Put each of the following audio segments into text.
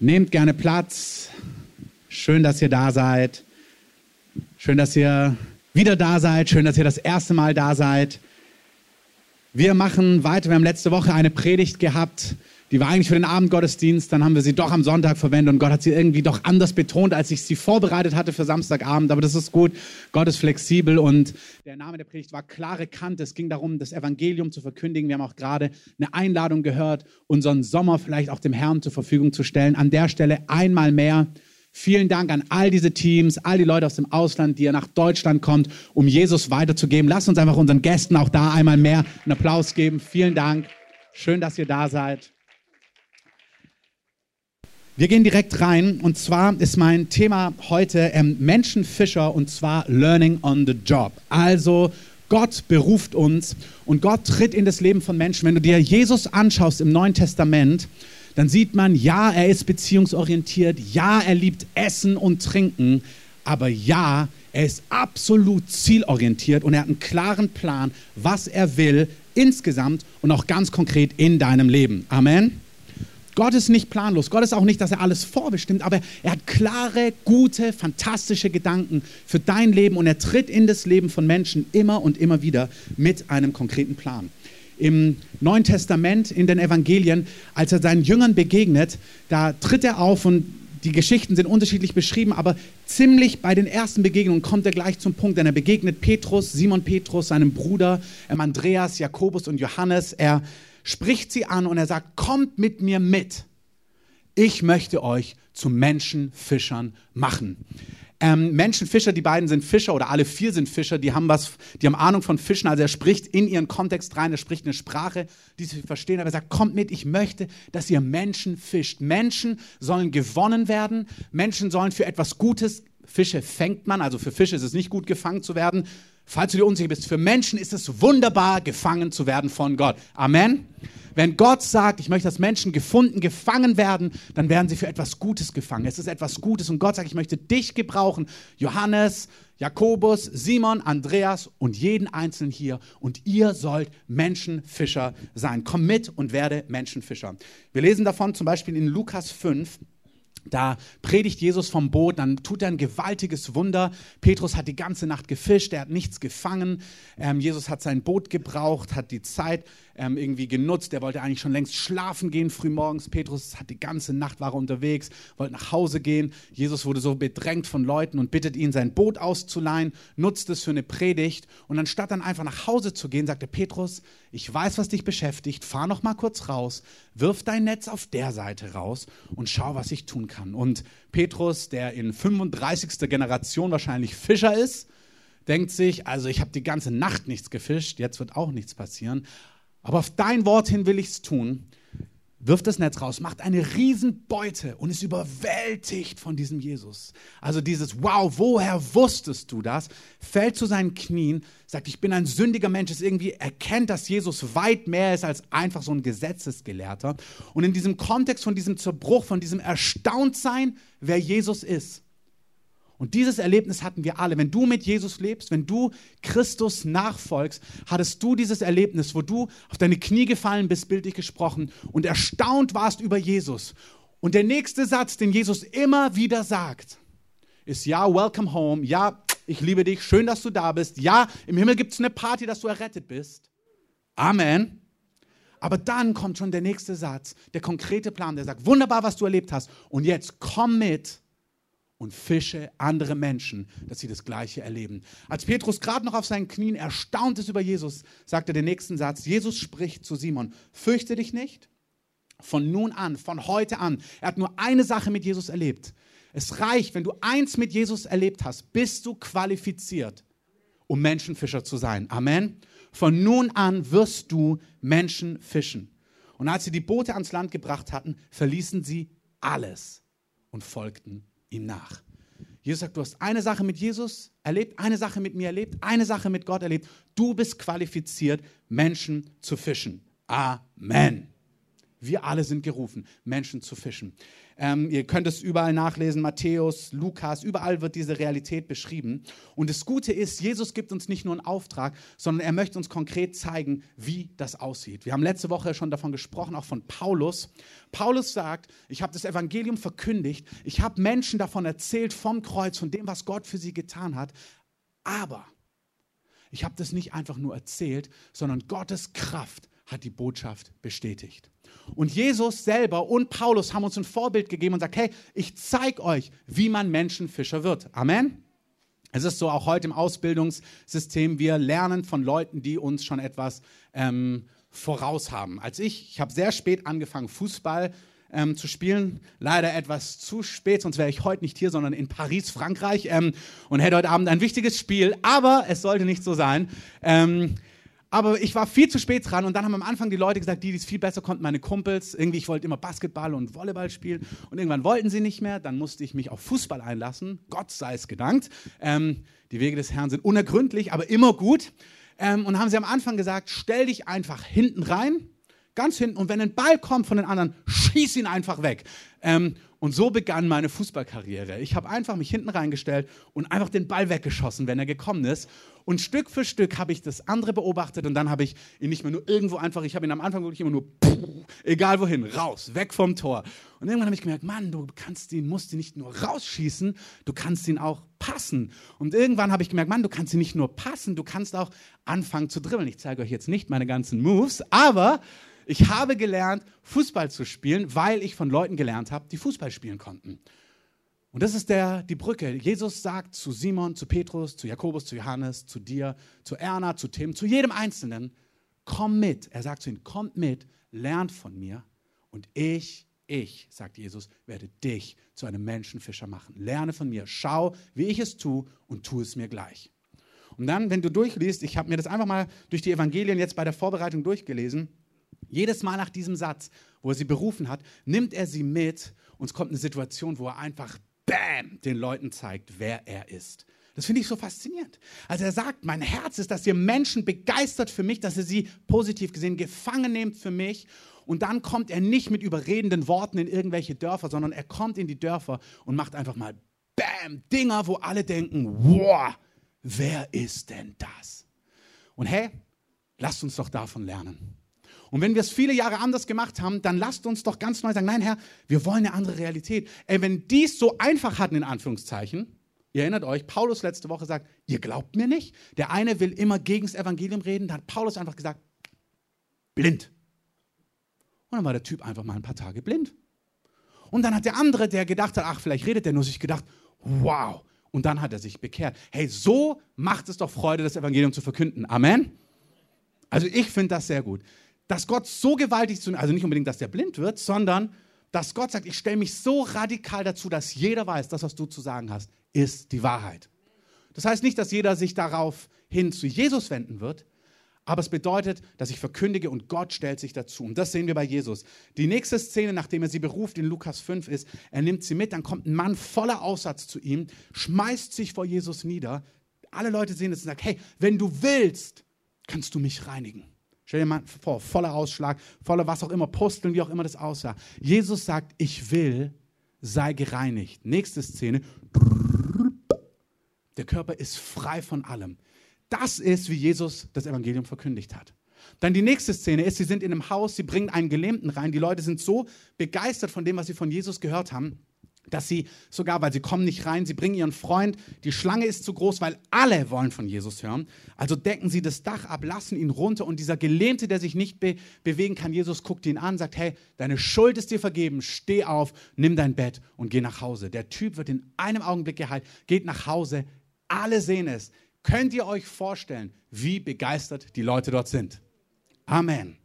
Nehmt gerne Platz. Schön, dass ihr da seid. Schön, dass ihr wieder da seid. Schön, dass ihr das erste Mal da seid. Wir machen weiter. Wir haben letzte Woche eine Predigt gehabt die war eigentlich für den Abendgottesdienst, dann haben wir sie doch am Sonntag verwendet und Gott hat sie irgendwie doch anders betont, als ich sie vorbereitet hatte für Samstagabend. Aber das ist gut. Gott ist flexibel und der Name der Predigt war klare Kante. Es ging darum, das Evangelium zu verkündigen. Wir haben auch gerade eine Einladung gehört, unseren Sommer vielleicht auch dem Herrn zur Verfügung zu stellen. An der Stelle einmal mehr. Vielen Dank an all diese Teams, all die Leute aus dem Ausland, die ihr nach Deutschland kommt, um Jesus weiterzugeben. Lasst uns einfach unseren Gästen auch da einmal mehr einen Applaus geben. Vielen Dank. Schön, dass ihr da seid. Wir gehen direkt rein und zwar ist mein Thema heute ähm, Menschenfischer und zwar Learning on the Job. Also Gott beruft uns und Gott tritt in das Leben von Menschen. Wenn du dir Jesus anschaust im Neuen Testament, dann sieht man, ja, er ist beziehungsorientiert, ja, er liebt Essen und Trinken, aber ja, er ist absolut zielorientiert und er hat einen klaren Plan, was er will insgesamt und auch ganz konkret in deinem Leben. Amen. Gott ist nicht planlos. Gott ist auch nicht, dass er alles vorbestimmt, aber er hat klare, gute, fantastische Gedanken für dein Leben und er tritt in das Leben von Menschen immer und immer wieder mit einem konkreten Plan. Im Neuen Testament, in den Evangelien, als er seinen Jüngern begegnet, da tritt er auf und die Geschichten sind unterschiedlich beschrieben, aber ziemlich bei den ersten Begegnungen kommt er gleich zum Punkt, denn er begegnet Petrus, Simon Petrus, seinem Bruder, Andreas, Jakobus und Johannes. Er spricht sie an und er sagt, kommt mit mir mit. Ich möchte euch zu Menschenfischern machen. Ähm, Menschenfischer, die beiden sind Fischer oder alle vier sind Fischer, die haben was, die haben Ahnung von Fischen. Also er spricht in ihren Kontext rein, er spricht eine Sprache, die sie verstehen. Aber er sagt, kommt mit, ich möchte, dass ihr Menschen fischt. Menschen sollen gewonnen werden. Menschen sollen für etwas Gutes, Fische fängt man, also für Fische ist es nicht gut gefangen zu werden, Falls du dir unsicher bist, für Menschen ist es wunderbar, gefangen zu werden von Gott. Amen. Wenn Gott sagt, ich möchte, dass Menschen gefunden, gefangen werden, dann werden sie für etwas Gutes gefangen. Es ist etwas Gutes und Gott sagt, ich möchte dich gebrauchen. Johannes, Jakobus, Simon, Andreas und jeden Einzelnen hier. Und ihr sollt Menschenfischer sein. Komm mit und werde Menschenfischer. Wir lesen davon zum Beispiel in Lukas 5. Da predigt Jesus vom Boot, dann tut er ein gewaltiges Wunder. Petrus hat die ganze Nacht gefischt, er hat nichts gefangen. Ähm, Jesus hat sein Boot gebraucht, hat die Zeit ähm, irgendwie genutzt. Er wollte eigentlich schon längst schlafen gehen, frühmorgens. Petrus hat die ganze Nacht war unterwegs, wollte nach Hause gehen. Jesus wurde so bedrängt von Leuten und bittet ihn, sein Boot auszuleihen, nutzt es für eine Predigt. Und anstatt dann einfach nach Hause zu gehen, sagte Petrus, ich weiß, was dich beschäftigt, fahr noch mal kurz raus, wirf dein Netz auf der Seite raus und schau, was ich tun kann. Und Petrus, der in 35. Generation wahrscheinlich Fischer ist, denkt sich, also ich habe die ganze Nacht nichts gefischt, jetzt wird auch nichts passieren. Aber auf dein Wort hin will ich es tun. Wirft das Netz raus, macht eine Riesenbeute und ist überwältigt von diesem Jesus. Also dieses Wow, woher wusstest du das? Fällt zu seinen Knien, sagt, ich bin ein sündiger Mensch, ist irgendwie erkennt, dass Jesus weit mehr ist als einfach so ein Gesetzesgelehrter. Und in diesem Kontext von diesem Zerbruch, von diesem Erstauntsein, wer Jesus ist, und dieses Erlebnis hatten wir alle. Wenn du mit Jesus lebst, wenn du Christus nachfolgst, hattest du dieses Erlebnis, wo du auf deine Knie gefallen bist, bildlich gesprochen, und erstaunt warst über Jesus. Und der nächste Satz, den Jesus immer wieder sagt, ist ja, welcome home, ja, ich liebe dich, schön, dass du da bist, ja, im Himmel gibt es eine Party, dass du errettet bist. Amen. Aber dann kommt schon der nächste Satz, der konkrete Plan, der sagt, wunderbar, was du erlebt hast. Und jetzt komm mit und fische andere Menschen, dass sie das Gleiche erleben. Als Petrus gerade noch auf seinen Knien erstaunt ist über Jesus, sagt er den nächsten Satz. Jesus spricht zu Simon, fürchte dich nicht. Von nun an, von heute an. Er hat nur eine Sache mit Jesus erlebt. Es reicht, wenn du eins mit Jesus erlebt hast, bist du qualifiziert, um Menschenfischer zu sein. Amen. Von nun an wirst du Menschen fischen. Und als sie die Boote ans Land gebracht hatten, verließen sie alles und folgten ihm nach. Jesus sagt, du hast eine Sache mit Jesus erlebt, eine Sache mit mir erlebt, eine Sache mit Gott erlebt. Du bist qualifiziert, Menschen zu fischen. Amen. Wir alle sind gerufen, Menschen zu fischen. Ähm, ihr könnt es überall nachlesen, Matthäus, Lukas, überall wird diese Realität beschrieben. Und das Gute ist, Jesus gibt uns nicht nur einen Auftrag, sondern er möchte uns konkret zeigen, wie das aussieht. Wir haben letzte Woche schon davon gesprochen, auch von Paulus. Paulus sagt, ich habe das Evangelium verkündigt, ich habe Menschen davon erzählt, vom Kreuz, von dem, was Gott für sie getan hat. Aber ich habe das nicht einfach nur erzählt, sondern Gottes Kraft hat die Botschaft bestätigt. Und Jesus selber und Paulus haben uns ein Vorbild gegeben und sagt, hey, ich zeige euch, wie man Menschenfischer wird. Amen. Es ist so auch heute im Ausbildungssystem, wir lernen von Leuten, die uns schon etwas ähm, voraus haben. Als ich, ich habe sehr spät angefangen, Fußball ähm, zu spielen. Leider etwas zu spät, sonst wäre ich heute nicht hier, sondern in Paris, Frankreich ähm, und hätte heute Abend ein wichtiges Spiel. Aber es sollte nicht so sein. Ähm, aber ich war viel zu spät dran und dann haben am Anfang die Leute gesagt, die, die es viel besser konnten, meine Kumpels. Irgendwie, ich wollte immer Basketball und Volleyball spielen und irgendwann wollten sie nicht mehr. Dann musste ich mich auf Fußball einlassen. Gott sei es gedankt. Ähm, die Wege des Herrn sind unergründlich, aber immer gut. Ähm, und haben sie am Anfang gesagt, stell dich einfach hinten rein, ganz hinten. Und wenn ein Ball kommt von den anderen, schieß ihn einfach weg. Ähm, und so begann meine Fußballkarriere. Ich habe einfach mich hinten reingestellt und einfach den Ball weggeschossen, wenn er gekommen ist. Und Stück für Stück habe ich das andere beobachtet und dann habe ich ihn nicht mehr nur irgendwo einfach, ich habe ihn am Anfang wirklich immer nur, egal wohin, raus, weg vom Tor. Und irgendwann habe ich gemerkt, Mann, du kannst ihn, musst ihn nicht nur rausschießen, du kannst ihn auch passen. Und irgendwann habe ich gemerkt, Mann, du kannst ihn nicht nur passen, du kannst auch anfangen zu dribbeln. Ich zeige euch jetzt nicht meine ganzen Moves, aber ich habe gelernt, Fußball zu spielen, weil ich von Leuten gelernt habe, die Fußball spielen konnten. Und das ist der, die Brücke. Jesus sagt zu Simon, zu Petrus, zu Jakobus, zu Johannes, zu dir, zu Erna, zu Tim, zu jedem Einzelnen, komm mit. Er sagt zu ihnen, kommt mit, lernt von mir und ich, ich, sagt Jesus, werde dich zu einem Menschenfischer machen. Lerne von mir, schau, wie ich es tue und tu es mir gleich. Und dann, wenn du durchliest, ich habe mir das einfach mal durch die Evangelien jetzt bei der Vorbereitung durchgelesen, jedes Mal nach diesem Satz, wo er sie berufen hat, nimmt er sie mit und es kommt eine Situation, wo er einfach bam, den Leuten zeigt, wer er ist. Das finde ich so faszinierend. Also er sagt, mein Herz ist, dass ihr Menschen begeistert für mich, dass ihr sie positiv gesehen gefangen nehmt für mich. Und dann kommt er nicht mit überredenden Worten in irgendwelche Dörfer, sondern er kommt in die Dörfer und macht einfach mal Bam, Dinger, wo alle denken, wow, wer ist denn das? Und hey, lasst uns doch davon lernen. Und wenn wir es viele Jahre anders gemacht haben, dann lasst uns doch ganz neu sagen, nein Herr, wir wollen eine andere Realität. Ey, wenn die es so einfach hatten, in Anführungszeichen, ihr erinnert euch, Paulus letzte Woche sagt, ihr glaubt mir nicht. Der eine will immer gegen das Evangelium reden, da hat Paulus einfach gesagt, blind. Und dann war der Typ einfach mal ein paar Tage blind. Und dann hat der andere, der gedacht hat, ach, vielleicht redet der nur, sich gedacht, wow. Und dann hat er sich bekehrt. Hey, so macht es doch Freude, das Evangelium zu verkünden. Amen. Also ich finde das sehr gut dass Gott so gewaltig zu, also nicht unbedingt, dass der blind wird, sondern dass Gott sagt, ich stelle mich so radikal dazu, dass jeder weiß, das, was du zu sagen hast, ist die Wahrheit. Das heißt nicht, dass jeder sich darauf hin zu Jesus wenden wird, aber es bedeutet, dass ich verkündige und Gott stellt sich dazu. Und das sehen wir bei Jesus. Die nächste Szene, nachdem er sie beruft in Lukas 5 ist, er nimmt sie mit, dann kommt ein Mann voller Aussatz zu ihm, schmeißt sich vor Jesus nieder. Alle Leute sehen es und sagen, hey, wenn du willst, kannst du mich reinigen. Stell dir mal vor, voller Ausschlag, voller was auch immer, Pusteln, wie auch immer das aussah. Jesus sagt, ich will, sei gereinigt. Nächste Szene. Der Körper ist frei von allem. Das ist, wie Jesus das Evangelium verkündigt hat. Dann die nächste Szene ist, sie sind in einem Haus, sie bringen einen Gelähmten rein. Die Leute sind so begeistert von dem, was sie von Jesus gehört haben, dass sie sogar, weil sie kommen nicht rein, sie bringen ihren Freund, die Schlange ist zu groß, weil alle wollen von Jesus hören. Also decken sie das Dach ab, lassen ihn runter und dieser Gelähmte, der sich nicht be bewegen kann, Jesus guckt ihn an, sagt, hey, deine Schuld ist dir vergeben, steh auf, nimm dein Bett und geh nach Hause. Der Typ wird in einem Augenblick geheilt, geht nach Hause, alle sehen es. Könnt ihr euch vorstellen, wie begeistert die Leute dort sind? Amen.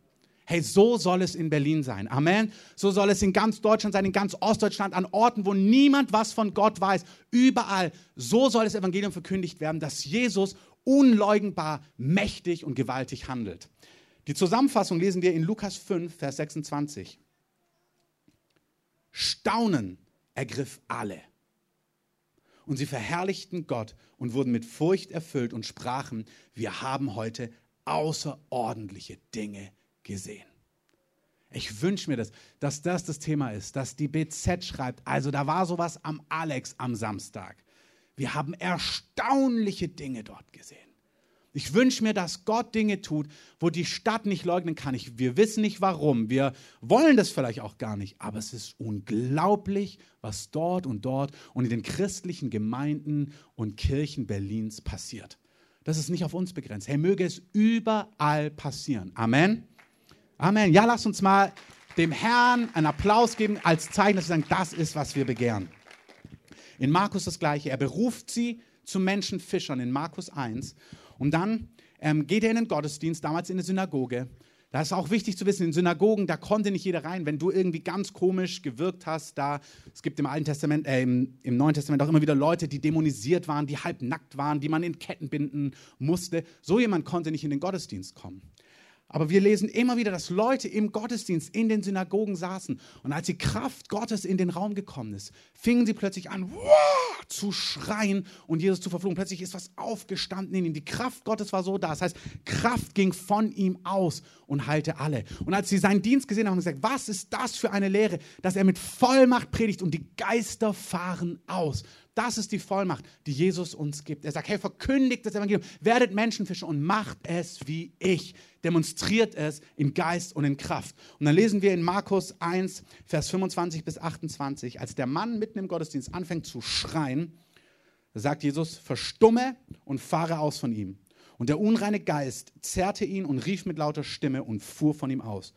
Hey, so soll es in Berlin sein. Amen. So soll es in ganz Deutschland sein, in ganz Ostdeutschland, an Orten, wo niemand was von Gott weiß. Überall. So soll das Evangelium verkündigt werden, dass Jesus unleugnbar, mächtig und gewaltig handelt. Die Zusammenfassung lesen wir in Lukas 5, Vers 26. Staunen ergriff alle. Und sie verherrlichten Gott und wurden mit Furcht erfüllt und sprachen, wir haben heute außerordentliche Dinge gesehen. Ich wünsche mir das, dass das das Thema ist, dass die BZ schreibt. Also da war sowas am Alex am Samstag. Wir haben erstaunliche Dinge dort gesehen. Ich wünsche mir, dass Gott Dinge tut, wo die Stadt nicht leugnen kann. Ich, wir wissen nicht warum. Wir wollen das vielleicht auch gar nicht. Aber es ist unglaublich, was dort und dort und in den christlichen Gemeinden und Kirchen Berlins passiert. Das ist nicht auf uns begrenzt. Hey, möge es überall passieren. Amen. Amen. Ja, lass uns mal dem Herrn einen Applaus geben als Zeichen, dass wir sagen, das ist, was wir begehren. In Markus das Gleiche. Er beruft sie zu Menschenfischern in Markus 1. Und dann ähm, geht er in den Gottesdienst, damals in der Synagoge. Da ist auch wichtig zu wissen, in Synagogen, da konnte nicht jeder rein. Wenn du irgendwie ganz komisch gewirkt hast, da, es gibt im Alten Testament, äh, im, im, Neuen Testament auch immer wieder Leute, die dämonisiert waren, die halb nackt waren, die man in Ketten binden musste. So jemand konnte nicht in den Gottesdienst kommen. Aber wir lesen immer wieder, dass Leute im Gottesdienst in den Synagogen saßen. Und als die Kraft Gottes in den Raum gekommen ist, fingen sie plötzlich an, zu schreien und Jesus zu verfluchen. Plötzlich ist was aufgestanden in ihm. Die Kraft Gottes war so da. Das heißt, Kraft ging von ihm aus und heilte alle. Und als sie seinen Dienst gesehen haben, haben sie gesagt, was ist das für eine Lehre, dass er mit Vollmacht predigt und die Geister fahren aus. Das ist die Vollmacht, die Jesus uns gibt. Er sagt, hey, verkündigt das Evangelium, werdet Menschenfischer und macht es wie ich. Demonstriert es in Geist und in Kraft. Und dann lesen wir in Markus 1, Vers 25 bis 28, als der Mann mitten im Gottesdienst anfängt zu schreien, sagt Jesus, verstumme und fahre aus von ihm. Und der unreine Geist zerrte ihn und rief mit lauter Stimme und fuhr von ihm aus.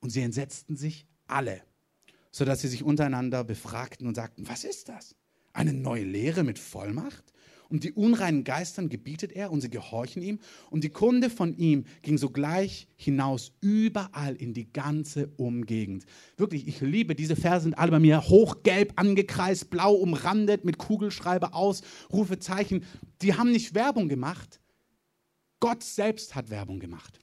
Und sie entsetzten sich alle, sodass sie sich untereinander befragten und sagten, was ist das? Eine neue Lehre mit Vollmacht? Und die unreinen Geistern gebietet er und sie gehorchen ihm. Und die Kunde von ihm ging sogleich hinaus überall in die ganze Umgegend. Wirklich, ich liebe diese Verse, sind alle bei mir hochgelb angekreist, blau umrandet mit Kugelschreiber aus, Rufezeichen. Die haben nicht Werbung gemacht. Gott selbst hat Werbung gemacht.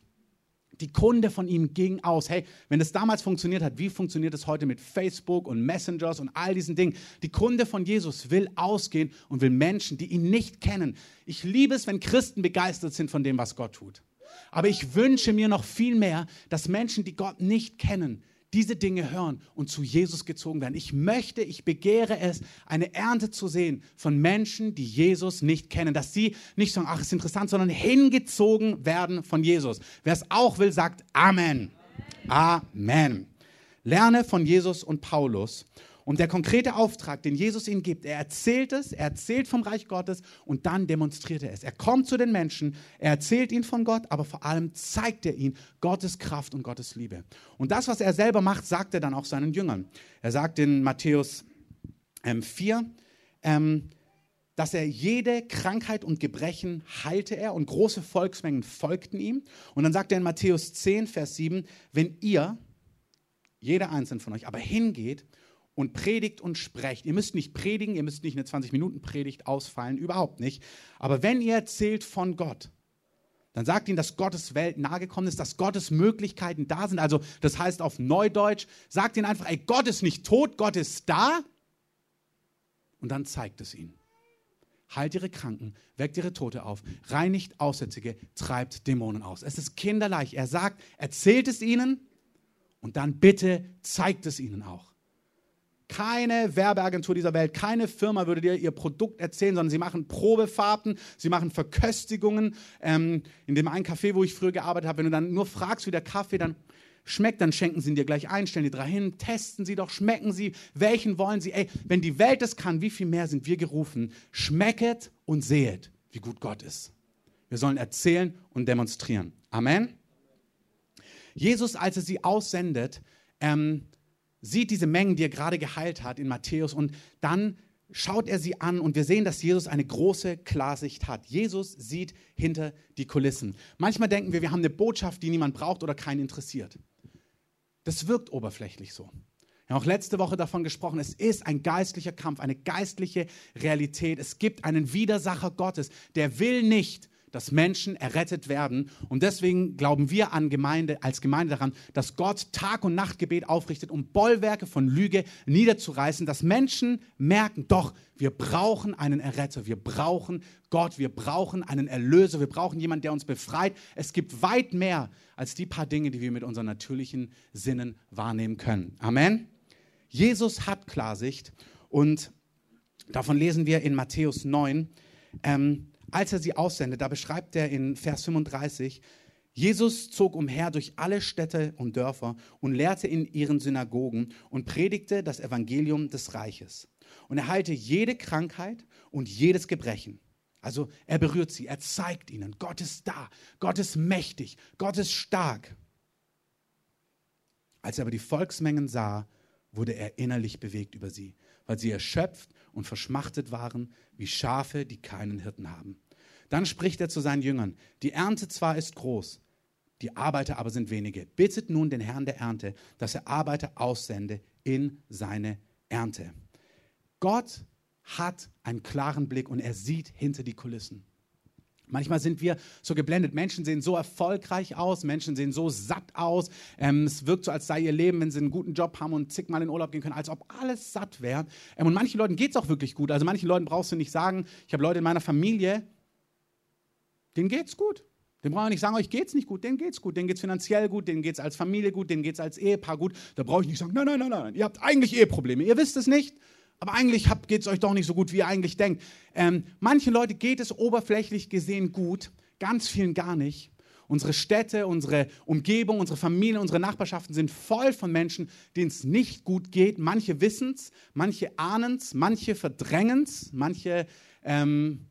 Die Kunde von ihm ging aus. Hey, wenn das damals funktioniert hat, wie funktioniert es heute mit Facebook und Messengers und all diesen Dingen? Die Kunde von Jesus will ausgehen und will Menschen, die ihn nicht kennen. Ich liebe es, wenn Christen begeistert sind von dem, was Gott tut. Aber ich wünsche mir noch viel mehr, dass Menschen, die Gott nicht kennen, diese Dinge hören und zu Jesus gezogen werden. Ich möchte, ich begehre es, eine Ernte zu sehen von Menschen, die Jesus nicht kennen, dass sie nicht sagen, ach, ist interessant, sondern hingezogen werden von Jesus. Wer es auch will, sagt Amen. Amen. Lerne von Jesus und Paulus und der konkrete Auftrag, den Jesus ihnen gibt, er erzählt es, er erzählt vom Reich Gottes und dann demonstriert er es. Er kommt zu den Menschen, er erzählt ihnen von Gott, aber vor allem zeigt er ihnen Gottes Kraft und Gottes Liebe. Und das, was er selber macht, sagt er dann auch seinen Jüngern. Er sagt in Matthäus ähm, 4, ähm, dass er jede Krankheit und Gebrechen heilte er und große Volksmengen folgten ihm. Und dann sagt er in Matthäus 10, Vers 7, wenn ihr, jeder einzelne von euch, aber hingeht und predigt und sprecht. Ihr müsst nicht predigen, ihr müsst nicht eine 20-Minuten-Predigt ausfallen, überhaupt nicht. Aber wenn ihr erzählt von Gott, dann sagt ihnen, dass Gottes Welt nahegekommen ist, dass Gottes Möglichkeiten da sind. Also das heißt auf Neudeutsch, sagt ihnen einfach, ey, Gott ist nicht tot, Gott ist da. Und dann zeigt es ihnen. Heilt ihre Kranken, weckt ihre Tote auf, reinigt Aussätzige, treibt Dämonen aus. Es ist kinderleicht. Er sagt, erzählt es ihnen und dann bitte zeigt es ihnen auch. Keine Werbeagentur dieser Welt, keine Firma würde dir ihr Produkt erzählen, sondern sie machen Probefahrten, sie machen Verköstigungen. Ähm, in dem einen Café, wo ich früher gearbeitet habe, wenn du dann nur fragst, wie der Kaffee dann schmeckt, dann schenken sie ihn dir gleich ein, stellen die drei hin, testen sie doch, schmecken sie, welchen wollen sie. Ey, wenn die Welt es kann, wie viel mehr sind wir gerufen? Schmecket und sehet, wie gut Gott ist. Wir sollen erzählen und demonstrieren. Amen. Jesus, als er sie aussendet, ähm, sieht diese Mengen, die er gerade geheilt hat in Matthäus und dann schaut er sie an und wir sehen, dass Jesus eine große Klarsicht hat. Jesus sieht hinter die Kulissen. Manchmal denken wir, wir haben eine Botschaft, die niemand braucht oder keinen interessiert. Das wirkt oberflächlich so. Wir haben auch letzte Woche davon gesprochen, es ist ein geistlicher Kampf, eine geistliche Realität. Es gibt einen Widersacher Gottes, der will nicht, dass Menschen errettet werden. Und deswegen glauben wir an Gemeinde, als Gemeinde daran, dass Gott Tag- und Nachtgebet aufrichtet, um Bollwerke von Lüge niederzureißen, dass Menschen merken, doch, wir brauchen einen Erretter, wir brauchen Gott, wir brauchen einen Erlöser, wir brauchen jemanden, der uns befreit. Es gibt weit mehr als die paar Dinge, die wir mit unseren natürlichen Sinnen wahrnehmen können. Amen. Jesus hat Klarsicht und davon lesen wir in Matthäus 9. Ähm, als er sie aussendet, da beschreibt er in Vers 35, Jesus zog umher durch alle Städte und Dörfer und lehrte in ihren Synagogen und predigte das Evangelium des Reiches. Und er heilte jede Krankheit und jedes Gebrechen. Also er berührt sie, er zeigt ihnen, Gott ist da, Gott ist mächtig, Gott ist stark. Als er aber die Volksmengen sah, wurde er innerlich bewegt über sie, weil sie erschöpft und verschmachtet waren wie Schafe, die keinen Hirten haben. Dann spricht er zu seinen Jüngern, die Ernte zwar ist groß, die Arbeiter aber sind wenige. Bittet nun den Herrn der Ernte, dass er Arbeiter aussende in seine Ernte. Gott hat einen klaren Blick und er sieht hinter die Kulissen. Manchmal sind wir so geblendet. Menschen sehen so erfolgreich aus, Menschen sehen so satt aus. Ähm, es wirkt so, als sei ihr Leben, wenn sie einen guten Job haben und zigmal in Urlaub gehen können, als ob alles satt wäre. Ähm, und manchen Leuten geht es auch wirklich gut. Also manchen Leuten brauchst du nicht sagen, ich habe Leute in meiner Familie, denen geht's gut. Den brauche ich nicht sagen, euch geht's nicht gut, denen geht's gut, denen geht's finanziell gut, denen geht's als Familie gut, denen geht's als Ehepaar gut. Da brauche ich nicht sagen, nein, nein, nein, nein, ihr habt eigentlich Eheprobleme, ihr wisst es nicht, aber eigentlich geht es euch doch nicht so gut, wie ihr eigentlich denkt. Ähm, manchen Leute geht es oberflächlich gesehen gut, ganz vielen gar nicht. Unsere Städte, unsere Umgebung, unsere Familien, unsere Nachbarschaften sind voll von Menschen, denen es nicht gut geht. Manche wissen es, manche ahnen es, manche verdrängen es, manche ähm,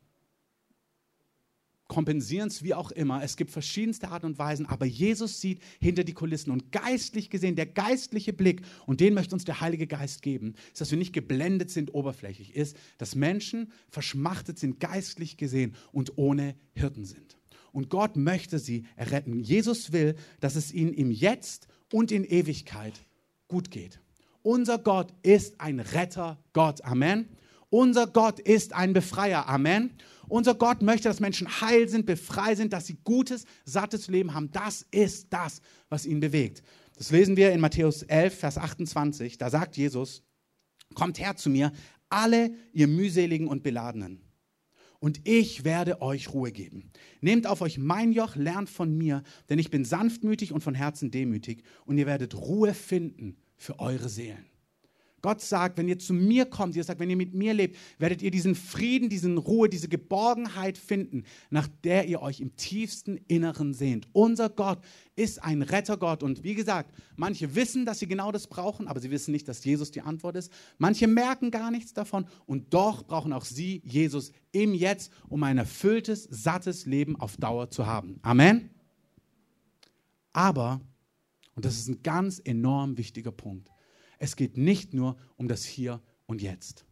kompensieren es, wie auch immer. Es gibt verschiedenste Arten und Weisen, aber Jesus sieht hinter die Kulissen. Und geistlich gesehen, der geistliche Blick, und den möchte uns der Heilige Geist geben, ist, dass wir nicht geblendet sind oberflächlich, ist, dass Menschen verschmachtet sind, geistlich gesehen und ohne Hirten sind. Und Gott möchte sie erretten. Jesus will, dass es ihnen im Jetzt und in Ewigkeit gut geht. Unser Gott ist ein Retter Gott. Amen. Unser Gott ist ein Befreier. Amen. Unser Gott möchte, dass Menschen heil sind, befreit sind, dass sie gutes, sattes Leben haben. Das ist das, was ihn bewegt. Das lesen wir in Matthäus 11, Vers 28. Da sagt Jesus, kommt her zu mir, alle ihr mühseligen und beladenen. Und ich werde euch Ruhe geben. Nehmt auf euch mein Joch, lernt von mir, denn ich bin sanftmütig und von Herzen demütig, und ihr werdet Ruhe finden für eure Seelen. Gott sagt, wenn ihr zu mir kommt, ihr sagt, wenn ihr mit mir lebt, werdet ihr diesen Frieden, diesen Ruhe, diese Geborgenheit finden, nach der ihr euch im tiefsten Inneren sehnt. Unser Gott ist ein Rettergott. Und wie gesagt, manche wissen, dass sie genau das brauchen, aber sie wissen nicht, dass Jesus die Antwort ist. Manche merken gar nichts davon und doch brauchen auch sie Jesus im Jetzt, um ein erfülltes, sattes Leben auf Dauer zu haben. Amen. Aber, und das ist ein ganz enorm wichtiger Punkt, es geht nicht nur um das Hier und Jetzt.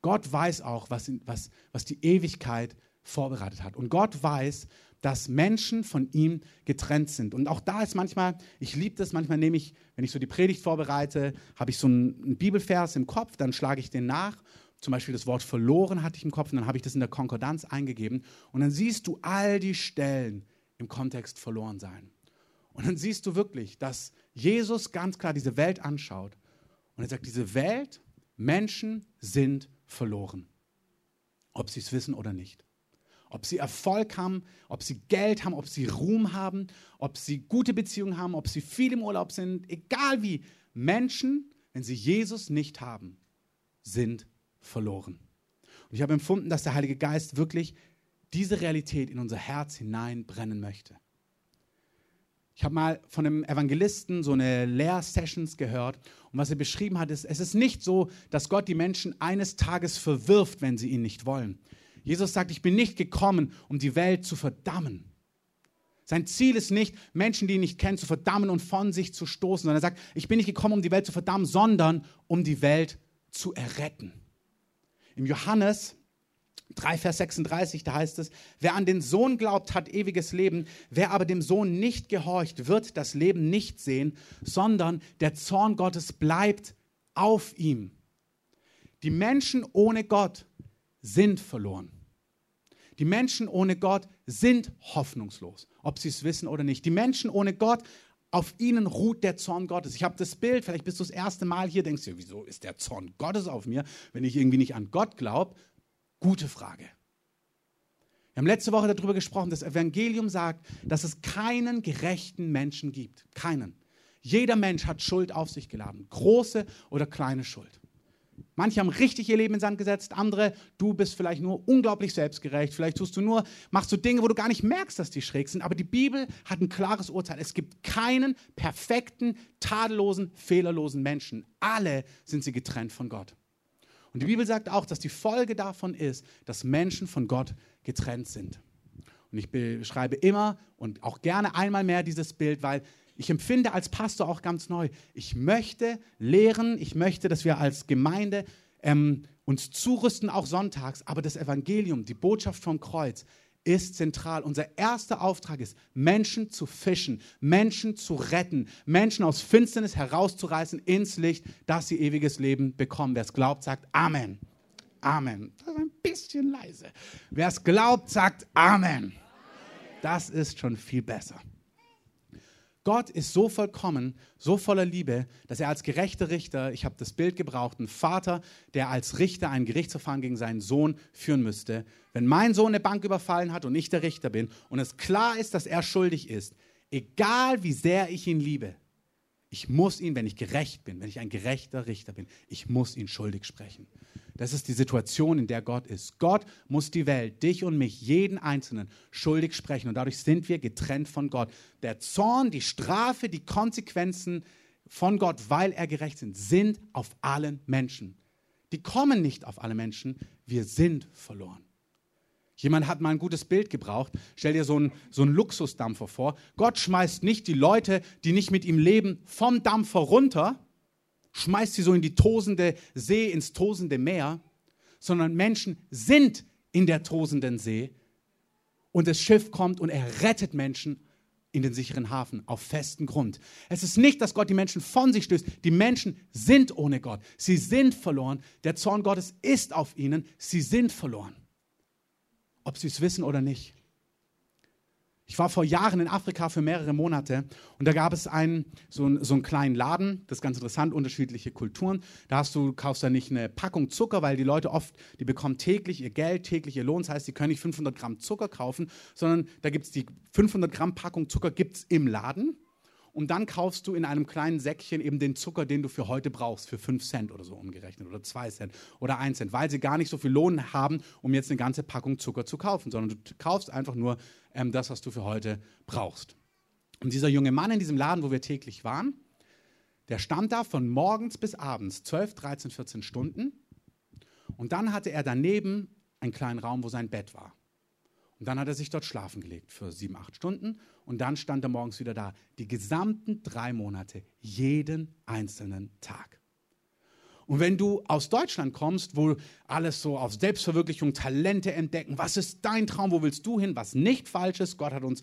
Gott weiß auch, was, was, was die Ewigkeit vorbereitet hat. Und Gott weiß, dass Menschen von ihm getrennt sind. Und auch da ist manchmal, ich liebe das, manchmal nehme ich, wenn ich so die Predigt vorbereite, habe ich so einen, einen Bibelvers im Kopf, dann schlage ich den nach. Zum Beispiel das Wort verloren hatte ich im Kopf und dann habe ich das in der Konkordanz eingegeben. Und dann siehst du all die Stellen im Kontext verloren sein. Und dann siehst du wirklich, dass Jesus ganz klar diese Welt anschaut und er sagt, diese Welt, Menschen sind verloren. Ob sie es wissen oder nicht. Ob sie Erfolg haben, ob sie Geld haben, ob sie Ruhm haben, ob sie gute Beziehungen haben, ob sie viel im Urlaub sind, egal wie. Menschen, wenn sie Jesus nicht haben, sind verloren. Und ich habe empfunden, dass der Heilige Geist wirklich diese Realität in unser Herz hineinbrennen möchte. Ich habe mal von einem Evangelisten so eine Lehrsessions gehört und was er beschrieben hat, ist, es ist nicht so, dass Gott die Menschen eines Tages verwirft, wenn sie ihn nicht wollen. Jesus sagt, ich bin nicht gekommen, um die Welt zu verdammen. Sein Ziel ist nicht, Menschen, die ihn nicht kennen, zu verdammen und von sich zu stoßen, sondern er sagt, ich bin nicht gekommen, um die Welt zu verdammen, sondern um die Welt zu erretten. Im Johannes 3, Vers 36, da heißt es, wer an den Sohn glaubt, hat ewiges Leben, wer aber dem Sohn nicht gehorcht, wird das Leben nicht sehen, sondern der Zorn Gottes bleibt auf ihm. Die Menschen ohne Gott sind verloren. Die Menschen ohne Gott sind hoffnungslos, ob sie es wissen oder nicht. Die Menschen ohne Gott, auf ihnen ruht der Zorn Gottes. Ich habe das Bild, vielleicht bist du das erste Mal hier, denkst du, wieso ist der Zorn Gottes auf mir, wenn ich irgendwie nicht an Gott glaube? Gute Frage. Wir haben letzte Woche darüber gesprochen, das Evangelium sagt, dass es keinen gerechten Menschen gibt. Keinen. Jeder Mensch hat Schuld auf sich geladen, große oder kleine Schuld. Manche haben richtig ihr Leben in Sand gesetzt, andere, du bist vielleicht nur unglaublich selbstgerecht, vielleicht tust du nur, machst du Dinge, wo du gar nicht merkst, dass die schräg sind, aber die Bibel hat ein klares Urteil. Es gibt keinen perfekten, tadellosen, fehlerlosen Menschen. Alle sind sie getrennt von Gott. Und die Bibel sagt auch, dass die Folge davon ist, dass Menschen von Gott getrennt sind. Und ich beschreibe immer und auch gerne einmal mehr dieses Bild, weil ich empfinde als Pastor auch ganz neu, ich möchte lehren, ich möchte, dass wir als Gemeinde ähm, uns zurüsten, auch sonntags, aber das Evangelium, die Botschaft vom Kreuz, ist zentral. Unser erster Auftrag ist, Menschen zu fischen, Menschen zu retten, Menschen aus Finsternis herauszureißen ins Licht, dass sie ewiges Leben bekommen. Wer es glaubt, sagt Amen. Amen. Das ist ein bisschen leise. Wer es glaubt, sagt Amen. Das ist schon viel besser. Gott ist so vollkommen, so voller Liebe, dass er als gerechter Richter, ich habe das Bild gebraucht, ein Vater, der als Richter ein Gerichtsverfahren gegen seinen Sohn führen müsste. Wenn mein Sohn eine Bank überfallen hat und ich der Richter bin und es klar ist, dass er schuldig ist, egal wie sehr ich ihn liebe, ich muss ihn, wenn ich gerecht bin, wenn ich ein gerechter Richter bin, ich muss ihn schuldig sprechen. Das ist die Situation, in der Gott ist. Gott muss die Welt, dich und mich, jeden Einzelnen schuldig sprechen. Und dadurch sind wir getrennt von Gott. Der Zorn, die Strafe, die Konsequenzen von Gott, weil er gerecht ist, sind auf allen Menschen. Die kommen nicht auf alle Menschen. Wir sind verloren. Jemand hat mal ein gutes Bild gebraucht. Stell dir so einen, so einen Luxusdampfer vor. Gott schmeißt nicht die Leute, die nicht mit ihm leben, vom Dampfer runter, schmeißt sie so in die tosende See, ins tosende Meer, sondern Menschen sind in der tosenden See und das Schiff kommt und er rettet Menschen in den sicheren Hafen auf festen Grund. Es ist nicht, dass Gott die Menschen von sich stößt. Die Menschen sind ohne Gott. Sie sind verloren. Der Zorn Gottes ist auf ihnen. Sie sind verloren ob sie es wissen oder nicht. Ich war vor Jahren in Afrika für mehrere Monate und da gab es einen, so, einen, so einen kleinen Laden, das ist ganz interessant, unterschiedliche Kulturen. Da hast du, kaufst du nicht eine Packung Zucker, weil die Leute oft, die bekommen täglich ihr Geld, täglich ihr Lohn. Das heißt, die können nicht 500 Gramm Zucker kaufen, sondern da gibt es die 500 Gramm Packung Zucker gibt's im Laden und dann kaufst du in einem kleinen Säckchen eben den Zucker, den du für heute brauchst, für 5 Cent oder so umgerechnet oder 2 Cent oder 1 Cent, weil sie gar nicht so viel Lohn haben, um jetzt eine ganze Packung Zucker zu kaufen, sondern du kaufst einfach nur ähm, das, was du für heute brauchst. Und dieser junge Mann in diesem Laden, wo wir täglich waren, der stand da von morgens bis abends, 12, 13, 14 Stunden. Und dann hatte er daneben einen kleinen Raum, wo sein Bett war. Und dann hat er sich dort schlafen gelegt für sieben, acht Stunden. Und dann stand er morgens wieder da. Die gesamten drei Monate, jeden einzelnen Tag. Und wenn du aus Deutschland kommst, wo alles so auf Selbstverwirklichung, Talente entdecken, was ist dein Traum, wo willst du hin, was nicht falsch ist, Gott hat uns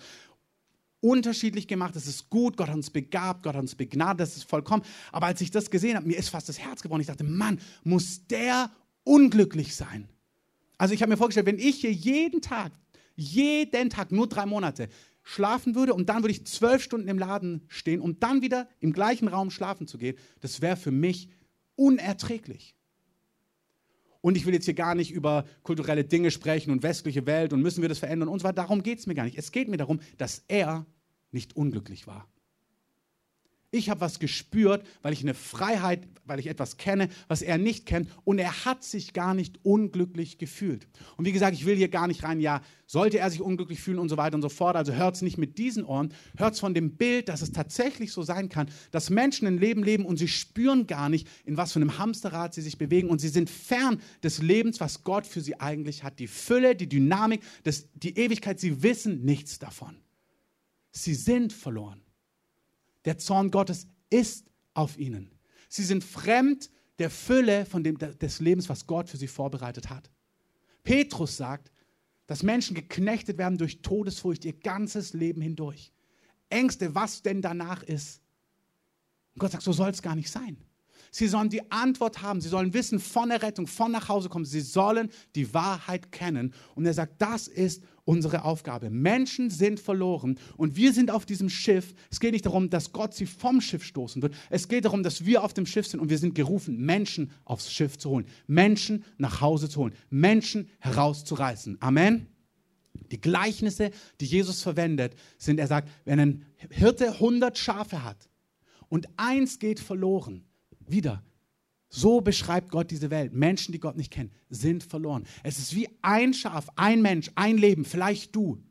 unterschiedlich gemacht, das ist gut, Gott hat uns begabt, Gott hat uns begnadet, das ist vollkommen. Aber als ich das gesehen habe, mir ist fast das Herz gebrochen. Ich dachte, Mann, muss der unglücklich sein? Also ich habe mir vorgestellt, wenn ich hier jeden Tag jeden Tag, nur drei Monate, schlafen würde und dann würde ich zwölf Stunden im Laden stehen, um dann wieder im gleichen Raum schlafen zu gehen, das wäre für mich unerträglich. Und ich will jetzt hier gar nicht über kulturelle Dinge sprechen und westliche Welt und müssen wir das verändern und so weiter. Darum geht es mir gar nicht. Es geht mir darum, dass er nicht unglücklich war. Ich habe was gespürt, weil ich eine Freiheit, weil ich etwas kenne, was er nicht kennt. Und er hat sich gar nicht unglücklich gefühlt. Und wie gesagt, ich will hier gar nicht rein, ja, sollte er sich unglücklich fühlen und so weiter und so fort. Also hört es nicht mit diesen Ohren, hört es von dem Bild, dass es tatsächlich so sein kann, dass Menschen ein Leben leben und sie spüren gar nicht, in was für einem Hamsterrad sie sich bewegen. Und sie sind fern des Lebens, was Gott für sie eigentlich hat. Die Fülle, die Dynamik, das, die Ewigkeit, sie wissen nichts davon. Sie sind verloren. Der Zorn Gottes ist auf ihnen. Sie sind fremd der Fülle von dem, des Lebens, was Gott für sie vorbereitet hat. Petrus sagt, dass Menschen geknechtet werden durch Todesfurcht ihr ganzes Leben hindurch. Ängste, was denn danach ist. Und Gott sagt, so soll es gar nicht sein. Sie sollen die Antwort haben. Sie sollen wissen von der Rettung, von nach Hause kommen. Sie sollen die Wahrheit kennen. Und er sagt, das ist unsere Aufgabe. Menschen sind verloren und wir sind auf diesem Schiff. Es geht nicht darum, dass Gott sie vom Schiff stoßen wird. Es geht darum, dass wir auf dem Schiff sind und wir sind gerufen, Menschen aufs Schiff zu holen, Menschen nach Hause zu holen, Menschen herauszureißen. Amen. Die Gleichnisse, die Jesus verwendet, sind, er sagt, wenn ein Hirte 100 Schafe hat und eins geht verloren, wieder, so beschreibt Gott diese Welt. Menschen, die Gott nicht kennen, sind verloren. Es ist wie ein Schaf, ein Mensch, ein Leben, vielleicht du.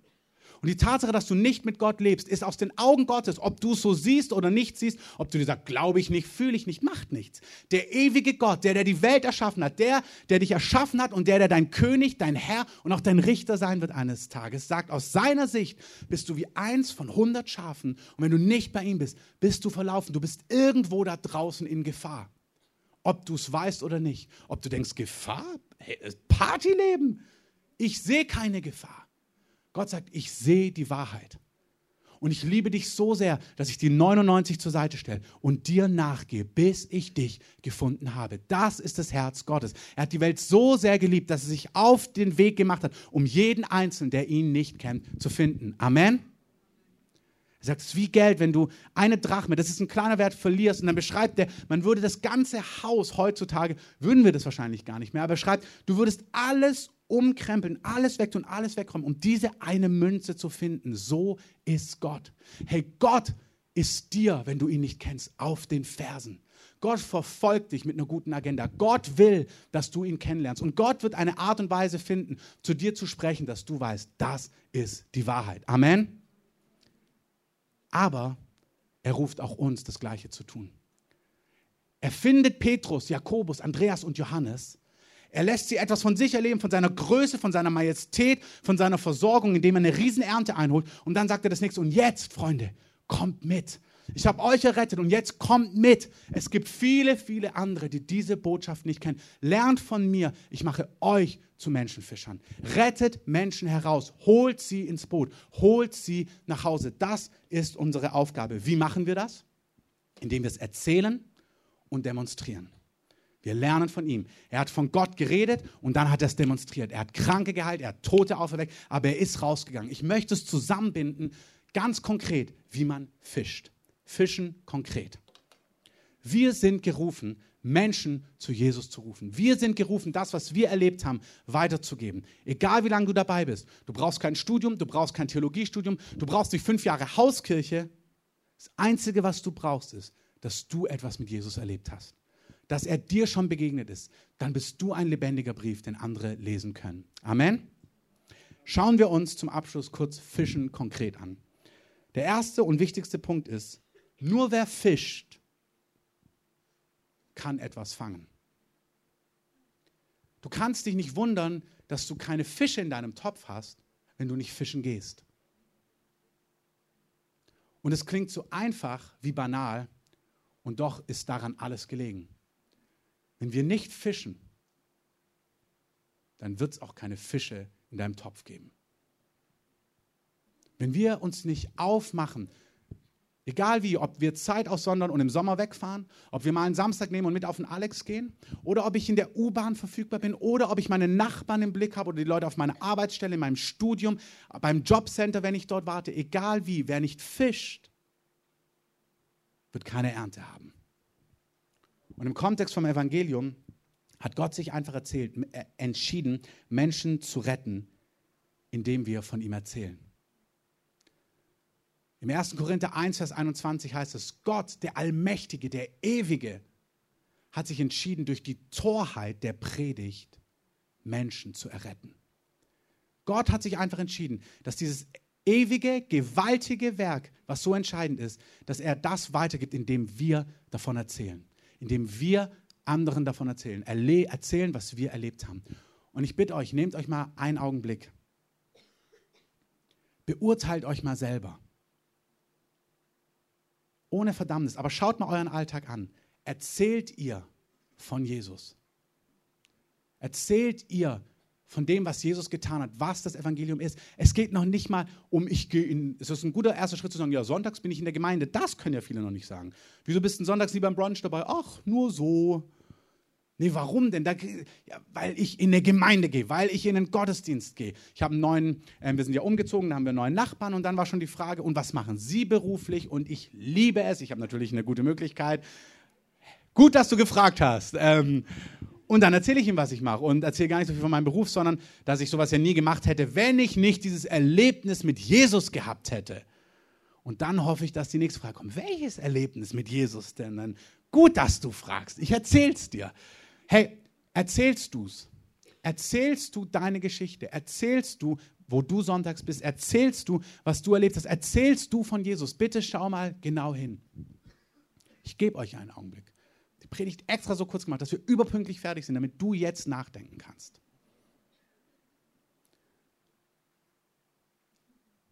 Und die Tatsache, dass du nicht mit Gott lebst, ist aus den Augen Gottes, ob du es so siehst oder nicht siehst, ob du dir sagst, glaube ich nicht, fühle ich nicht, macht nichts. Der ewige Gott, der, der die Welt erschaffen hat, der, der dich erschaffen hat und der, der dein König, dein Herr und auch dein Richter sein wird eines Tages, sagt, aus seiner Sicht bist du wie eins von hundert Schafen. Und wenn du nicht bei ihm bist, bist du verlaufen. Du bist irgendwo da draußen in Gefahr. Ob du es weißt oder nicht. Ob du denkst, Gefahr? Hey, Partyleben? Ich sehe keine Gefahr. Gott sagt, ich sehe die Wahrheit. Und ich liebe dich so sehr, dass ich die 99 zur Seite stelle und dir nachgehe, bis ich dich gefunden habe. Das ist das Herz Gottes. Er hat die Welt so sehr geliebt, dass er sich auf den Weg gemacht hat, um jeden Einzelnen, der ihn nicht kennt, zu finden. Amen. Er sagt, es ist wie Geld, wenn du eine Drachme, das ist ein kleiner Wert, verlierst. Und dann beschreibt er, man würde das ganze Haus heutzutage, würden wir das wahrscheinlich gar nicht mehr, aber er schreibt, du würdest alles umkrempeln, alles wegtun, alles wegräumen, um diese eine Münze zu finden. So ist Gott. Hey, Gott ist dir, wenn du ihn nicht kennst, auf den Fersen. Gott verfolgt dich mit einer guten Agenda. Gott will, dass du ihn kennenlernst. Und Gott wird eine Art und Weise finden, zu dir zu sprechen, dass du weißt, das ist die Wahrheit. Amen. Aber er ruft auch uns, das Gleiche zu tun. Er findet Petrus, Jakobus, Andreas und Johannes er lässt sie etwas von sich erleben, von seiner Größe, von seiner Majestät, von seiner Versorgung, indem er eine Riesenernte einholt. Und dann sagt er das nächste. Und jetzt, Freunde, kommt mit. Ich habe euch errettet und jetzt kommt mit. Es gibt viele, viele andere, die diese Botschaft nicht kennen. Lernt von mir. Ich mache euch zu Menschenfischern. Rettet Menschen heraus. Holt sie ins Boot. Holt sie nach Hause. Das ist unsere Aufgabe. Wie machen wir das? Indem wir es erzählen und demonstrieren. Wir lernen von ihm. Er hat von Gott geredet und dann hat er es demonstriert. Er hat Kranke geheilt, er hat Tote auferweckt, aber er ist rausgegangen. Ich möchte es zusammenbinden, ganz konkret, wie man fischt. Fischen konkret. Wir sind gerufen, Menschen zu Jesus zu rufen. Wir sind gerufen, das, was wir erlebt haben, weiterzugeben. Egal wie lange du dabei bist. Du brauchst kein Studium, du brauchst kein Theologiestudium, du brauchst nicht fünf Jahre Hauskirche. Das Einzige, was du brauchst, ist, dass du etwas mit Jesus erlebt hast dass er dir schon begegnet ist, dann bist du ein lebendiger Brief, den andere lesen können. Amen. Schauen wir uns zum Abschluss kurz Fischen konkret an. Der erste und wichtigste Punkt ist, nur wer fischt, kann etwas fangen. Du kannst dich nicht wundern, dass du keine Fische in deinem Topf hast, wenn du nicht fischen gehst. Und es klingt so einfach wie banal, und doch ist daran alles gelegen. Wenn wir nicht fischen, dann wird es auch keine Fische in deinem Topf geben. Wenn wir uns nicht aufmachen, egal wie, ob wir Zeit aussondern und im Sommer wegfahren, ob wir mal einen Samstag nehmen und mit auf den Alex gehen, oder ob ich in der U-Bahn verfügbar bin, oder ob ich meine Nachbarn im Blick habe oder die Leute auf meiner Arbeitsstelle, in meinem Studium, beim Jobcenter, wenn ich dort warte, egal wie, wer nicht fischt, wird keine Ernte haben. Und im Kontext vom Evangelium hat Gott sich einfach erzählt, äh, entschieden, Menschen zu retten, indem wir von ihm erzählen. Im 1. Korinther 1, Vers 21 heißt es, Gott, der Allmächtige, der Ewige, hat sich entschieden, durch die Torheit der Predigt Menschen zu erretten. Gott hat sich einfach entschieden, dass dieses ewige, gewaltige Werk, was so entscheidend ist, dass er das weitergibt, indem wir davon erzählen indem wir anderen davon erzählen, erzählen, was wir erlebt haben. Und ich bitte euch, nehmt euch mal einen Augenblick. Beurteilt euch mal selber. Ohne Verdammnis. Aber schaut mal euren Alltag an. Erzählt ihr von Jesus? Erzählt ihr von dem, was Jesus getan hat, was das Evangelium ist. Es geht noch nicht mal um, ich gehe in, es ist ein guter erster Schritt zu sagen, ja, sonntags bin ich in der Gemeinde. Das können ja viele noch nicht sagen. Wieso bist du sonntags lieber im Brunch dabei? Ach, nur so. Nee, warum denn? Da, ja, weil ich in eine Gemeinde gehe, weil ich in den Gottesdienst gehe. Ich habe neuen, äh, wir sind ja umgezogen, da haben wir einen neuen Nachbarn und dann war schon die Frage, und was machen Sie beruflich? Und ich liebe es. Ich habe natürlich eine gute Möglichkeit. Gut, dass du gefragt hast. Ähm, und dann erzähle ich ihm, was ich mache und erzähle gar nicht so viel von meinem Beruf, sondern dass ich sowas ja nie gemacht hätte, wenn ich nicht dieses Erlebnis mit Jesus gehabt hätte. Und dann hoffe ich, dass die nächste Frage kommt. Welches Erlebnis mit Jesus denn? Gut, dass du fragst. Ich erzähl's dir. Hey, erzählst du's? Erzählst du deine Geschichte? Erzählst du, wo du sonntags bist? Erzählst du, was du erlebt hast? Erzählst du von Jesus? Bitte schau mal genau hin. Ich gebe euch einen Augenblick die Predigt extra so kurz gemacht, dass wir überpünktlich fertig sind, damit du jetzt nachdenken kannst.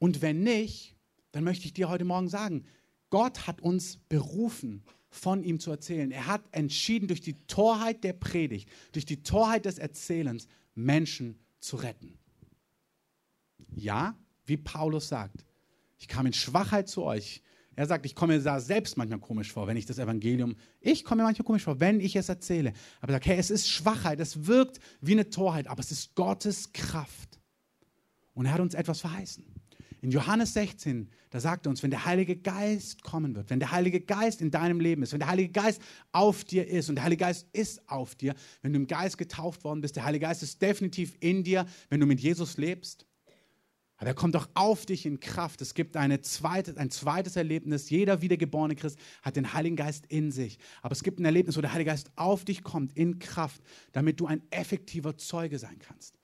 Und wenn nicht, dann möchte ich dir heute Morgen sagen, Gott hat uns berufen, von ihm zu erzählen. Er hat entschieden, durch die Torheit der Predigt, durch die Torheit des Erzählens, Menschen zu retten. Ja, wie Paulus sagt, ich kam in Schwachheit zu euch, er sagt, ich komme mir da selbst manchmal komisch vor, wenn ich das Evangelium, ich komme mir manchmal komisch vor, wenn ich es erzähle. Aber er sagt, hey, es ist Schwachheit, es wirkt wie eine Torheit, aber es ist Gottes Kraft. Und er hat uns etwas verheißen. In Johannes 16, da sagt er uns, wenn der Heilige Geist kommen wird, wenn der Heilige Geist in deinem Leben ist, wenn der Heilige Geist auf dir ist und der Heilige Geist ist auf dir, wenn du im Geist getauft worden bist, der Heilige Geist ist definitiv in dir, wenn du mit Jesus lebst, aber er kommt auch auf dich in Kraft. Es gibt eine zweite, ein zweites Erlebnis. Jeder wiedergeborene Christ hat den Heiligen Geist in sich. Aber es gibt ein Erlebnis, wo der Heilige Geist auf dich kommt in Kraft, damit du ein effektiver Zeuge sein kannst.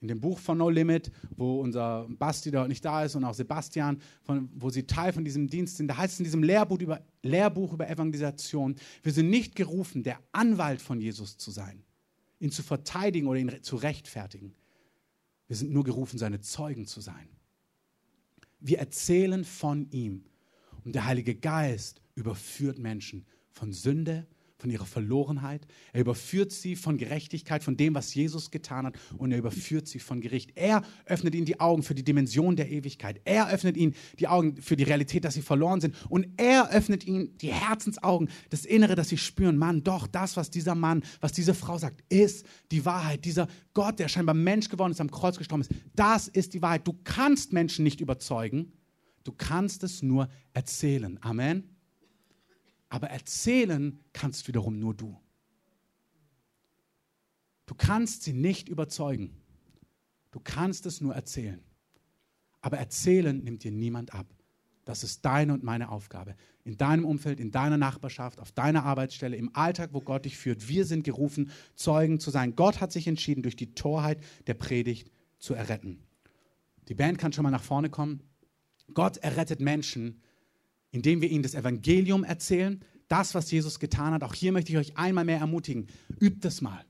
In dem Buch von No Limit, wo unser Basti da nicht da ist und auch Sebastian, von, wo sie Teil von diesem Dienst sind, da heißt es in diesem Lehrbuch über, Lehrbuch über Evangelisation, wir sind nicht gerufen, der Anwalt von Jesus zu sein, ihn zu verteidigen oder ihn zu rechtfertigen wir sind nur gerufen, seine Zeugen zu sein. Wir erzählen von ihm. Und der Heilige Geist überführt Menschen von Sünde, von ihrer Verlorenheit. Er überführt sie von Gerechtigkeit, von dem, was Jesus getan hat. Und er überführt sie von Gericht. Er öffnet ihnen die Augen für die Dimension der Ewigkeit. Er öffnet ihnen die Augen für die Realität, dass sie verloren sind. Und er öffnet ihnen die Herzensaugen, das Innere, dass sie spüren, Mann, doch, das, was dieser Mann, was diese Frau sagt, ist die Wahrheit. Dieser Gott, der scheinbar Mensch geworden ist, am Kreuz gestorben ist, das ist die Wahrheit. Du kannst Menschen nicht überzeugen. Du kannst es nur erzählen. Amen. Aber erzählen kannst wiederum nur du. Du kannst sie nicht überzeugen. Du kannst es nur erzählen. Aber erzählen nimmt dir niemand ab. Das ist deine und meine Aufgabe. In deinem Umfeld, in deiner Nachbarschaft, auf deiner Arbeitsstelle, im Alltag, wo Gott dich führt. Wir sind gerufen, Zeugen zu sein. Gott hat sich entschieden, durch die Torheit der Predigt zu erretten. Die Band kann schon mal nach vorne kommen. Gott errettet Menschen, indem wir ihnen das Evangelium erzählen, das, was Jesus getan hat. Auch hier möchte ich euch einmal mehr ermutigen. Übt das mal.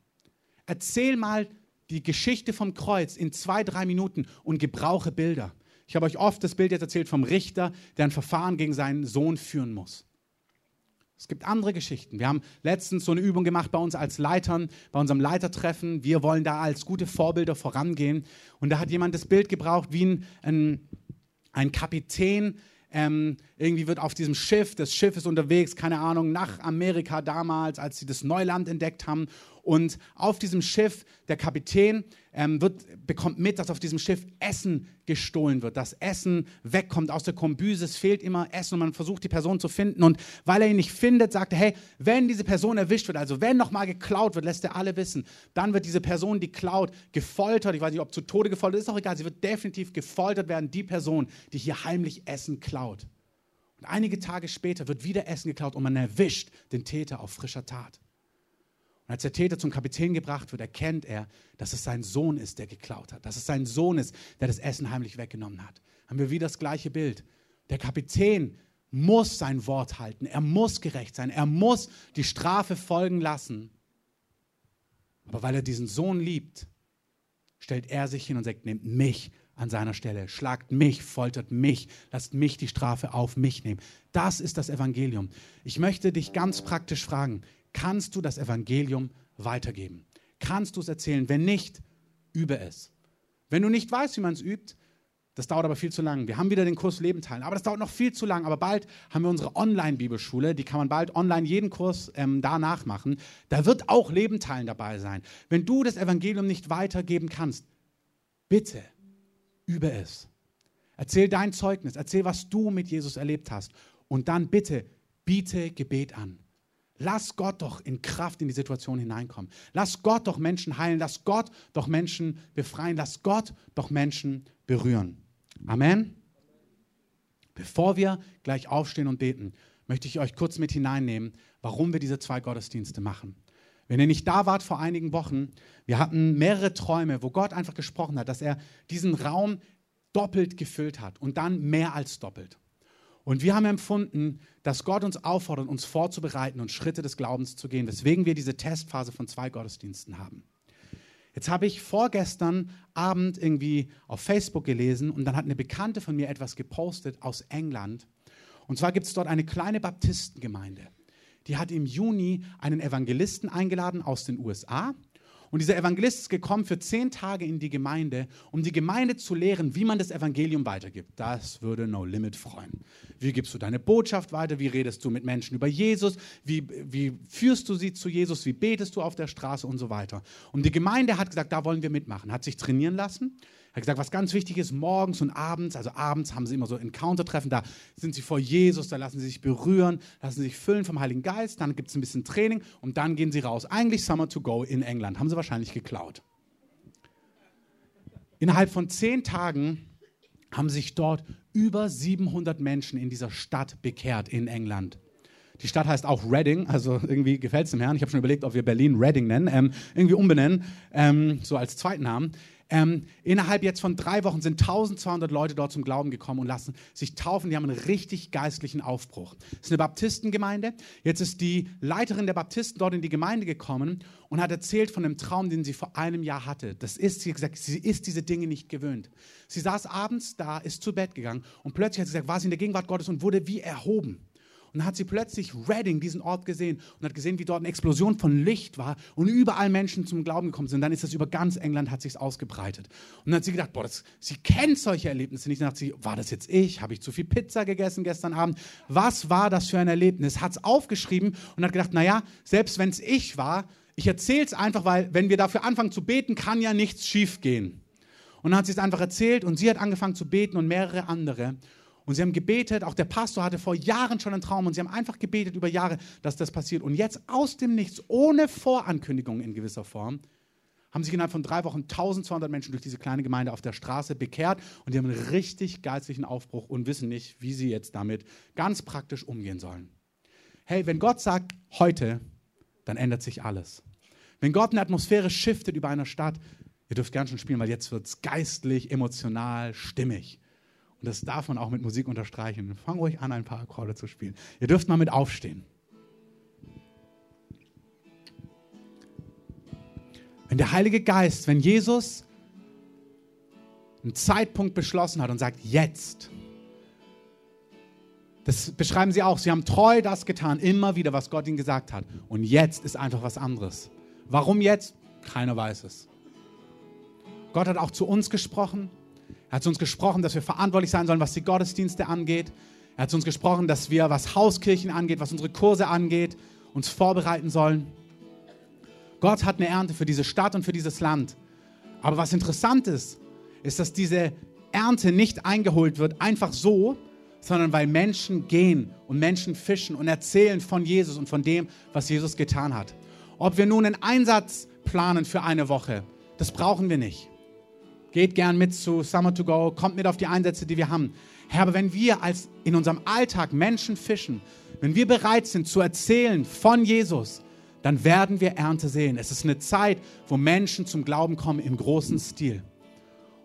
Erzähl mal die Geschichte vom Kreuz in zwei, drei Minuten und gebrauche Bilder. Ich habe euch oft das Bild jetzt erzählt vom Richter, der ein Verfahren gegen seinen Sohn führen muss. Es gibt andere Geschichten. Wir haben letztens so eine Übung gemacht bei uns als Leitern, bei unserem Leitertreffen. Wir wollen da als gute Vorbilder vorangehen. Und da hat jemand das Bild gebraucht, wie ein, ein, ein Kapitän, ähm, irgendwie wird auf diesem Schiff, das Schiff ist unterwegs, keine Ahnung, nach Amerika damals, als sie das Neuland entdeckt haben. Und auf diesem Schiff, der Kapitän ähm, wird, bekommt mit, dass auf diesem Schiff Essen gestohlen wird, dass Essen wegkommt aus der Kombüse. Es fehlt immer Essen und man versucht, die Person zu finden. Und weil er ihn nicht findet, sagt er, hey, wenn diese Person erwischt wird, also wenn nochmal geklaut wird, lässt er alle wissen, dann wird diese Person, die klaut, gefoltert. Ich weiß nicht, ob zu Tode gefoltert ist, auch egal. Sie wird definitiv gefoltert werden, die Person, die hier heimlich Essen klaut. Und einige Tage später wird wieder Essen geklaut und man erwischt den Täter auf frischer Tat. Und als der Täter zum Kapitän gebracht wird, erkennt er, dass es sein Sohn ist, der geklaut hat, dass es sein Sohn ist, der das Essen heimlich weggenommen hat. Haben wir wieder das gleiche Bild. Der Kapitän muss sein Wort halten, er muss gerecht sein, er muss die Strafe folgen lassen. Aber weil er diesen Sohn liebt, stellt er sich hin und sagt, nehmt mich an seiner Stelle, schlagt mich, foltert mich, lasst mich die Strafe auf mich nehmen. Das ist das Evangelium. Ich möchte dich ganz praktisch fragen, kannst du das Evangelium weitergeben? kannst du es erzählen. Wenn nicht, übe es. Wenn du nicht weißt, wie man es übt, das dauert aber viel zu lang. Wir haben wieder den Kurs Leben teilen, aber das dauert noch viel zu lang. Aber bald haben wir unsere Online-Bibelschule, die kann man bald online jeden Kurs ähm, danach machen. Da wird auch Leben teilen dabei sein. Wenn du das Evangelium nicht weitergeben kannst, bitte übe es. Erzähl dein Zeugnis, erzähl, was du mit Jesus erlebt hast. Und dann bitte biete Gebet an. Lass Gott doch in Kraft in die Situation hineinkommen. Lass Gott doch Menschen heilen. Lass Gott doch Menschen befreien. Lass Gott doch Menschen berühren. Amen. Bevor wir gleich aufstehen und beten, möchte ich euch kurz mit hineinnehmen, warum wir diese zwei Gottesdienste machen. Wenn ihr nicht da wart vor einigen Wochen, wir hatten mehrere Träume, wo Gott einfach gesprochen hat, dass er diesen Raum doppelt gefüllt hat und dann mehr als doppelt. Und wir haben empfunden, dass Gott uns auffordert, uns vorzubereiten und Schritte des Glaubens zu gehen, weswegen wir diese Testphase von zwei Gottesdiensten haben. Jetzt habe ich vorgestern Abend irgendwie auf Facebook gelesen und dann hat eine Bekannte von mir etwas gepostet aus England. Und zwar gibt es dort eine kleine Baptistengemeinde. Die hat im Juni einen Evangelisten eingeladen aus den USA und dieser Evangelist ist gekommen für zehn Tage in die Gemeinde, um die Gemeinde zu lehren, wie man das Evangelium weitergibt. Das würde No Limit freuen. Wie gibst du deine Botschaft weiter? Wie redest du mit Menschen über Jesus? Wie, wie führst du sie zu Jesus? Wie betest du auf der Straße und so weiter? Und die Gemeinde hat gesagt, da wollen wir mitmachen. Hat sich trainieren lassen hat gesagt, was ganz wichtig ist, morgens und abends, also abends haben sie immer so Encounter-Treffen, da sind sie vor Jesus, da lassen sie sich berühren, lassen sie sich füllen vom Heiligen Geist, dann gibt es ein bisschen Training und dann gehen sie raus. Eigentlich Summer to Go in England, haben sie wahrscheinlich geklaut. Innerhalb von zehn Tagen haben sich dort über 700 Menschen in dieser Stadt bekehrt in England. Die Stadt heißt auch Reading, also irgendwie gefällt es dem Herrn. Ich habe schon überlegt, ob wir Berlin Reading nennen, ähm, irgendwie umbenennen, ähm, so als Zweitnamen. Ähm, innerhalb jetzt von drei Wochen sind 1200 Leute dort zum Glauben gekommen und lassen sich taufen. Die haben einen richtig geistlichen Aufbruch. Es ist eine Baptistengemeinde. Jetzt ist die Leiterin der Baptisten dort in die Gemeinde gekommen und hat erzählt von dem Traum, den sie vor einem Jahr hatte. Das ist, sie hat gesagt, sie ist diese Dinge nicht gewöhnt. Sie saß abends da, ist zu Bett gegangen und plötzlich hat sie gesagt, war sie in der Gegenwart Gottes und wurde wie erhoben. Dann hat sie plötzlich Reading, diesen Ort gesehen und hat gesehen, wie dort eine Explosion von Licht war und überall Menschen zum Glauben gekommen sind. Dann ist das über ganz England, hat sich ausgebreitet. Und dann hat sie gedacht, boah, das, sie kennt solche Erlebnisse nicht. Dann dachte sie, war das jetzt ich? Habe ich zu viel Pizza gegessen gestern Abend? Was war das für ein Erlebnis? Hat es aufgeschrieben und hat gedacht, naja, selbst wenn es ich war, ich erzähle es einfach, weil wenn wir dafür anfangen zu beten, kann ja nichts schiefgehen. Und dann hat sie es einfach erzählt und sie hat angefangen zu beten und mehrere andere. Und sie haben gebetet, auch der Pastor hatte vor Jahren schon einen Traum und sie haben einfach gebetet über Jahre, dass das passiert. Und jetzt aus dem Nichts, ohne Vorankündigung in gewisser Form, haben sich innerhalb von drei Wochen 1200 Menschen durch diese kleine Gemeinde auf der Straße bekehrt und die haben einen richtig geistlichen Aufbruch und wissen nicht, wie sie jetzt damit ganz praktisch umgehen sollen. Hey, wenn Gott sagt, heute, dann ändert sich alles. Wenn Gott eine Atmosphäre shiftet über einer Stadt, ihr dürft gern schon spielen, weil jetzt wird es geistlich, emotional, stimmig. Und das darf man auch mit Musik unterstreichen. Fang ruhig an, ein paar Akkorde zu spielen. Ihr dürft mal mit aufstehen. Wenn der Heilige Geist, wenn Jesus einen Zeitpunkt beschlossen hat und sagt, jetzt, das beschreiben sie auch, sie haben treu das getan, immer wieder, was Gott ihnen gesagt hat. Und jetzt ist einfach was anderes. Warum jetzt? Keiner weiß es. Gott hat auch zu uns gesprochen. Er hat zu uns gesprochen, dass wir verantwortlich sein sollen, was die Gottesdienste angeht. Er hat zu uns gesprochen, dass wir, was Hauskirchen angeht, was unsere Kurse angeht, uns vorbereiten sollen. Gott hat eine Ernte für diese Stadt und für dieses Land. Aber was interessant ist, ist, dass diese Ernte nicht eingeholt wird, einfach so, sondern weil Menschen gehen und Menschen fischen und erzählen von Jesus und von dem, was Jesus getan hat. Ob wir nun einen Einsatz planen für eine Woche, das brauchen wir nicht. Geht gern mit zu Summer to Go, kommt mit auf die Einsätze, die wir haben. Herr, aber wenn wir als in unserem Alltag Menschen fischen, wenn wir bereit sind zu erzählen von Jesus, dann werden wir Ernte sehen. Es ist eine Zeit, wo Menschen zum Glauben kommen im großen Stil.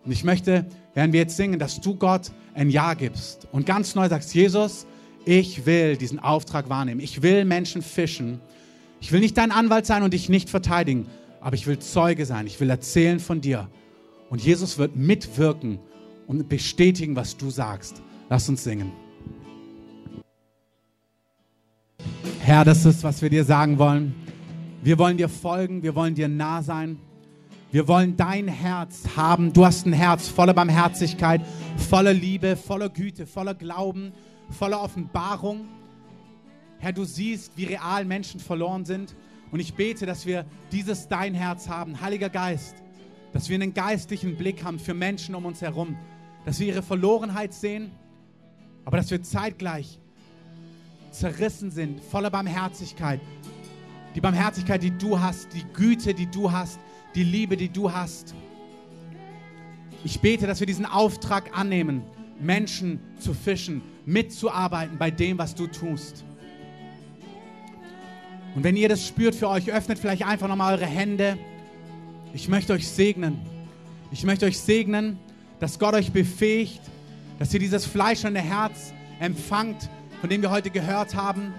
Und ich möchte, während wir jetzt singen, dass du Gott ein Ja gibst und ganz neu sagst, Jesus, ich will diesen Auftrag wahrnehmen. Ich will Menschen fischen. Ich will nicht dein Anwalt sein und dich nicht verteidigen, aber ich will Zeuge sein. Ich will erzählen von dir. Und Jesus wird mitwirken und bestätigen, was du sagst. Lass uns singen. Herr, das ist, was wir dir sagen wollen. Wir wollen dir folgen, wir wollen dir nah sein. Wir wollen dein Herz haben. Du hast ein Herz voller Barmherzigkeit, voller Liebe, voller Güte, voller Glauben, voller Offenbarung. Herr, du siehst, wie real Menschen verloren sind. Und ich bete, dass wir dieses dein Herz haben, Heiliger Geist, dass wir einen geistlichen Blick haben für Menschen um uns herum, dass wir ihre Verlorenheit sehen, aber dass wir zeitgleich zerrissen sind, voller Barmherzigkeit. Die Barmherzigkeit, die du hast, die Güte, die du hast, die Liebe, die du hast. Ich bete, dass wir diesen Auftrag annehmen, Menschen zu fischen, mitzuarbeiten bei dem, was du tust. Und wenn ihr das spürt für euch, öffnet vielleicht einfach nochmal eure Hände. Ich möchte euch segnen. Ich möchte euch segnen, dass Gott euch befähigt, dass ihr dieses fleischende Herz empfangt, von dem wir heute gehört haben.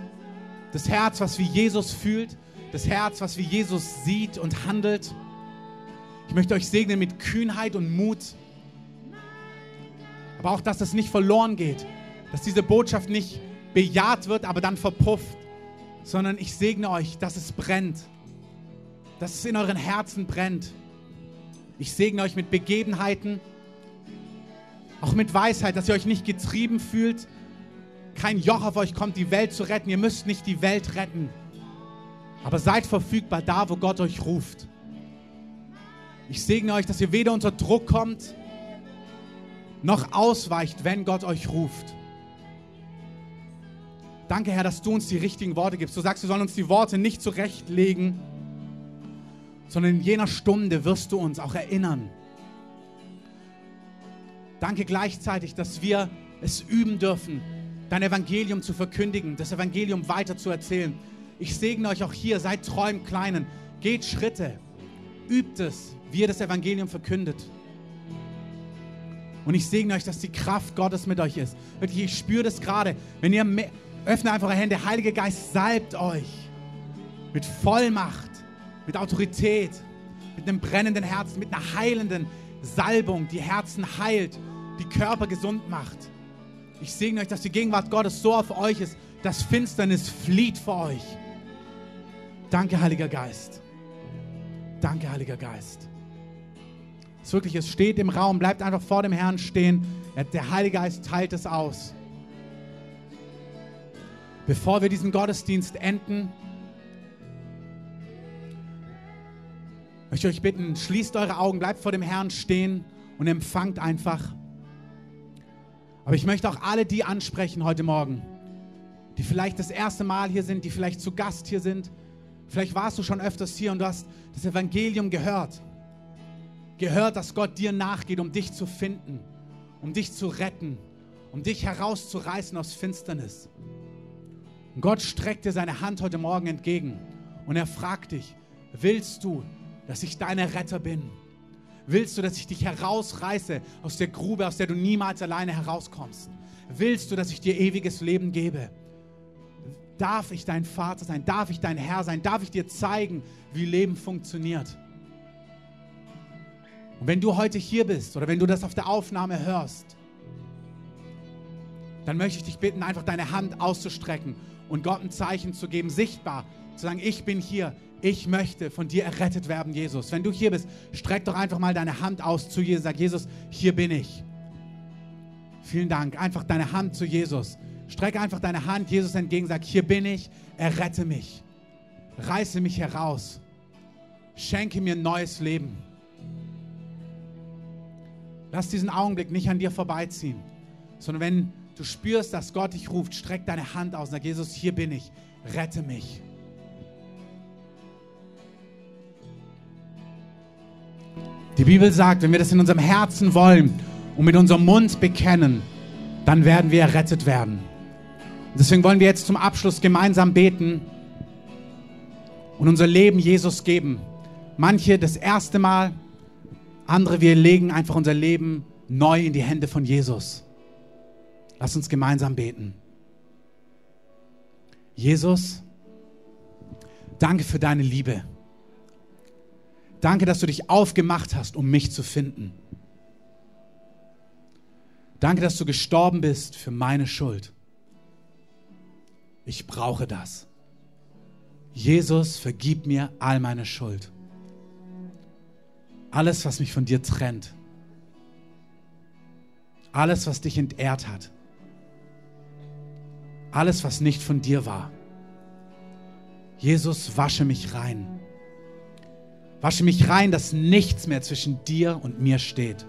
Das Herz, was wie Jesus fühlt. Das Herz, was wie Jesus sieht und handelt. Ich möchte euch segnen mit Kühnheit und Mut. Aber auch, dass das nicht verloren geht. Dass diese Botschaft nicht bejaht wird, aber dann verpufft sondern ich segne euch, dass es brennt, dass es in euren Herzen brennt. Ich segne euch mit Begebenheiten, auch mit Weisheit, dass ihr euch nicht getrieben fühlt. Kein Joch auf euch kommt, die Welt zu retten. Ihr müsst nicht die Welt retten. Aber seid verfügbar da, wo Gott euch ruft. Ich segne euch, dass ihr weder unter Druck kommt, noch ausweicht, wenn Gott euch ruft. Danke, Herr, dass du uns die richtigen Worte gibst. Du sagst, wir sollen uns die Worte nicht zurechtlegen, sondern in jener Stunde wirst du uns auch erinnern. Danke gleichzeitig, dass wir es üben dürfen, dein Evangelium zu verkündigen, das Evangelium weiter zu erzählen. Ich segne euch auch hier, seid treu im Kleinen, geht Schritte, übt es, wie ihr das Evangelium verkündet. Und ich segne euch, dass die Kraft Gottes mit euch ist. Wirklich, ich spüre das gerade. Wenn ihr mehr, Öffne einfach eure Hände. Heiliger Geist, salbt euch mit Vollmacht, mit Autorität, mit einem brennenden Herzen, mit einer heilenden Salbung, die Herzen heilt, die Körper gesund macht. Ich segne euch, dass die Gegenwart Gottes so auf euch ist, dass Finsternis flieht vor euch. Danke, Heiliger Geist. Danke, Heiliger Geist. Es wirklich, es steht im Raum, bleibt einfach vor dem Herrn stehen. Der Heilige Geist teilt es aus. Bevor wir diesen Gottesdienst enden, möchte euch bitten, schließt eure Augen, bleibt vor dem Herrn stehen und empfangt einfach. Aber ich möchte auch alle die ansprechen heute Morgen, die vielleicht das erste Mal hier sind, die vielleicht zu Gast hier sind. Vielleicht warst du schon öfters hier und du hast das Evangelium gehört. Gehört, dass Gott dir nachgeht, um dich zu finden, um dich zu retten, um dich herauszureißen aus Finsternis. Und Gott streckt dir seine Hand heute Morgen entgegen und er fragt dich, willst du, dass ich deine Retter bin? Willst du, dass ich dich herausreiße aus der Grube, aus der du niemals alleine herauskommst? Willst du, dass ich dir ewiges Leben gebe? Darf ich dein Vater sein? Darf ich dein Herr sein? Darf ich dir zeigen, wie Leben funktioniert? Und wenn du heute hier bist oder wenn du das auf der Aufnahme hörst, dann möchte ich dich bitten, einfach deine Hand auszustrecken und Gott ein Zeichen zu geben, sichtbar, zu sagen, ich bin hier, ich möchte von dir errettet werden, Jesus. Wenn du hier bist, streck doch einfach mal deine Hand aus zu Jesus, sag Jesus, hier bin ich. Vielen Dank. Einfach deine Hand zu Jesus. Streck einfach deine Hand Jesus entgegen, sag, hier bin ich, errette mich. Reiße mich heraus. Schenke mir ein neues Leben. Lass diesen Augenblick nicht an dir vorbeiziehen, sondern wenn du spürst, dass Gott dich ruft, streck deine Hand aus und sag, Jesus, hier bin ich, rette mich. Die Bibel sagt, wenn wir das in unserem Herzen wollen und mit unserem Mund bekennen, dann werden wir errettet werden. Und deswegen wollen wir jetzt zum Abschluss gemeinsam beten und unser Leben Jesus geben. Manche das erste Mal, andere wir legen einfach unser Leben neu in die Hände von Jesus. Lass uns gemeinsam beten. Jesus, danke für deine Liebe. Danke, dass du dich aufgemacht hast, um mich zu finden. Danke, dass du gestorben bist für meine Schuld. Ich brauche das. Jesus, vergib mir all meine Schuld. Alles, was mich von dir trennt. Alles, was dich entehrt hat. Alles, was nicht von dir war. Jesus, wasche mich rein. Wasche mich rein, dass nichts mehr zwischen dir und mir steht.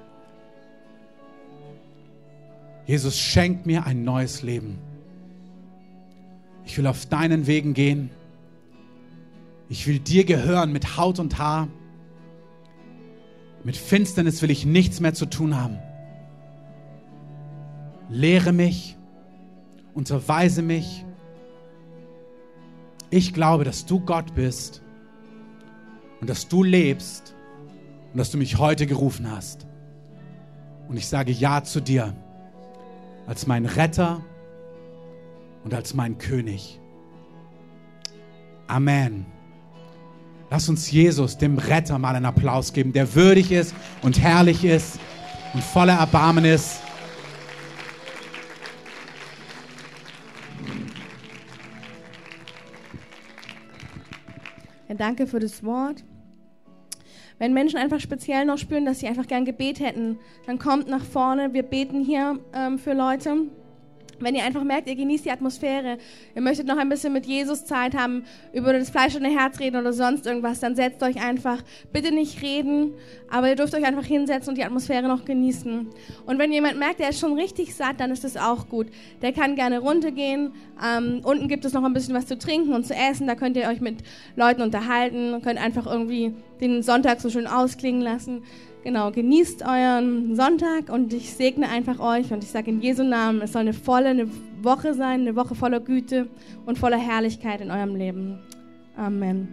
Jesus, schenk mir ein neues Leben. Ich will auf deinen Wegen gehen. Ich will dir gehören mit Haut und Haar. Mit Finsternis will ich nichts mehr zu tun haben. Lehre mich, unterweise mich. Ich glaube, dass du Gott bist und dass du lebst und dass du mich heute gerufen hast. Und ich sage Ja zu dir als mein Retter und als mein König. Amen. Lass uns Jesus, dem Retter, mal einen Applaus geben, der würdig ist und herrlich ist und voller Erbarmen ist. Danke für das Wort. Wenn Menschen einfach speziell noch spüren, dass sie einfach gern Gebet hätten, dann kommt nach vorne. Wir beten hier ähm, für Leute. Wenn ihr einfach merkt, ihr genießt die Atmosphäre, ihr möchtet noch ein bisschen mit Jesus Zeit haben, über das Fleisch und Herz reden oder sonst irgendwas, dann setzt euch einfach, bitte nicht reden, aber ihr dürft euch einfach hinsetzen und die Atmosphäre noch genießen. Und wenn jemand merkt, der ist schon richtig satt, dann ist das auch gut. Der kann gerne runtergehen. Ähm, unten gibt es noch ein bisschen was zu trinken und zu essen. Da könnt ihr euch mit Leuten unterhalten, könnt einfach irgendwie den Sonntag so schön ausklingen lassen. Genau, genießt euren Sonntag und ich segne einfach euch und ich sage in Jesu Namen, es soll eine volle eine Woche sein, eine Woche voller Güte und voller Herrlichkeit in eurem Leben. Amen.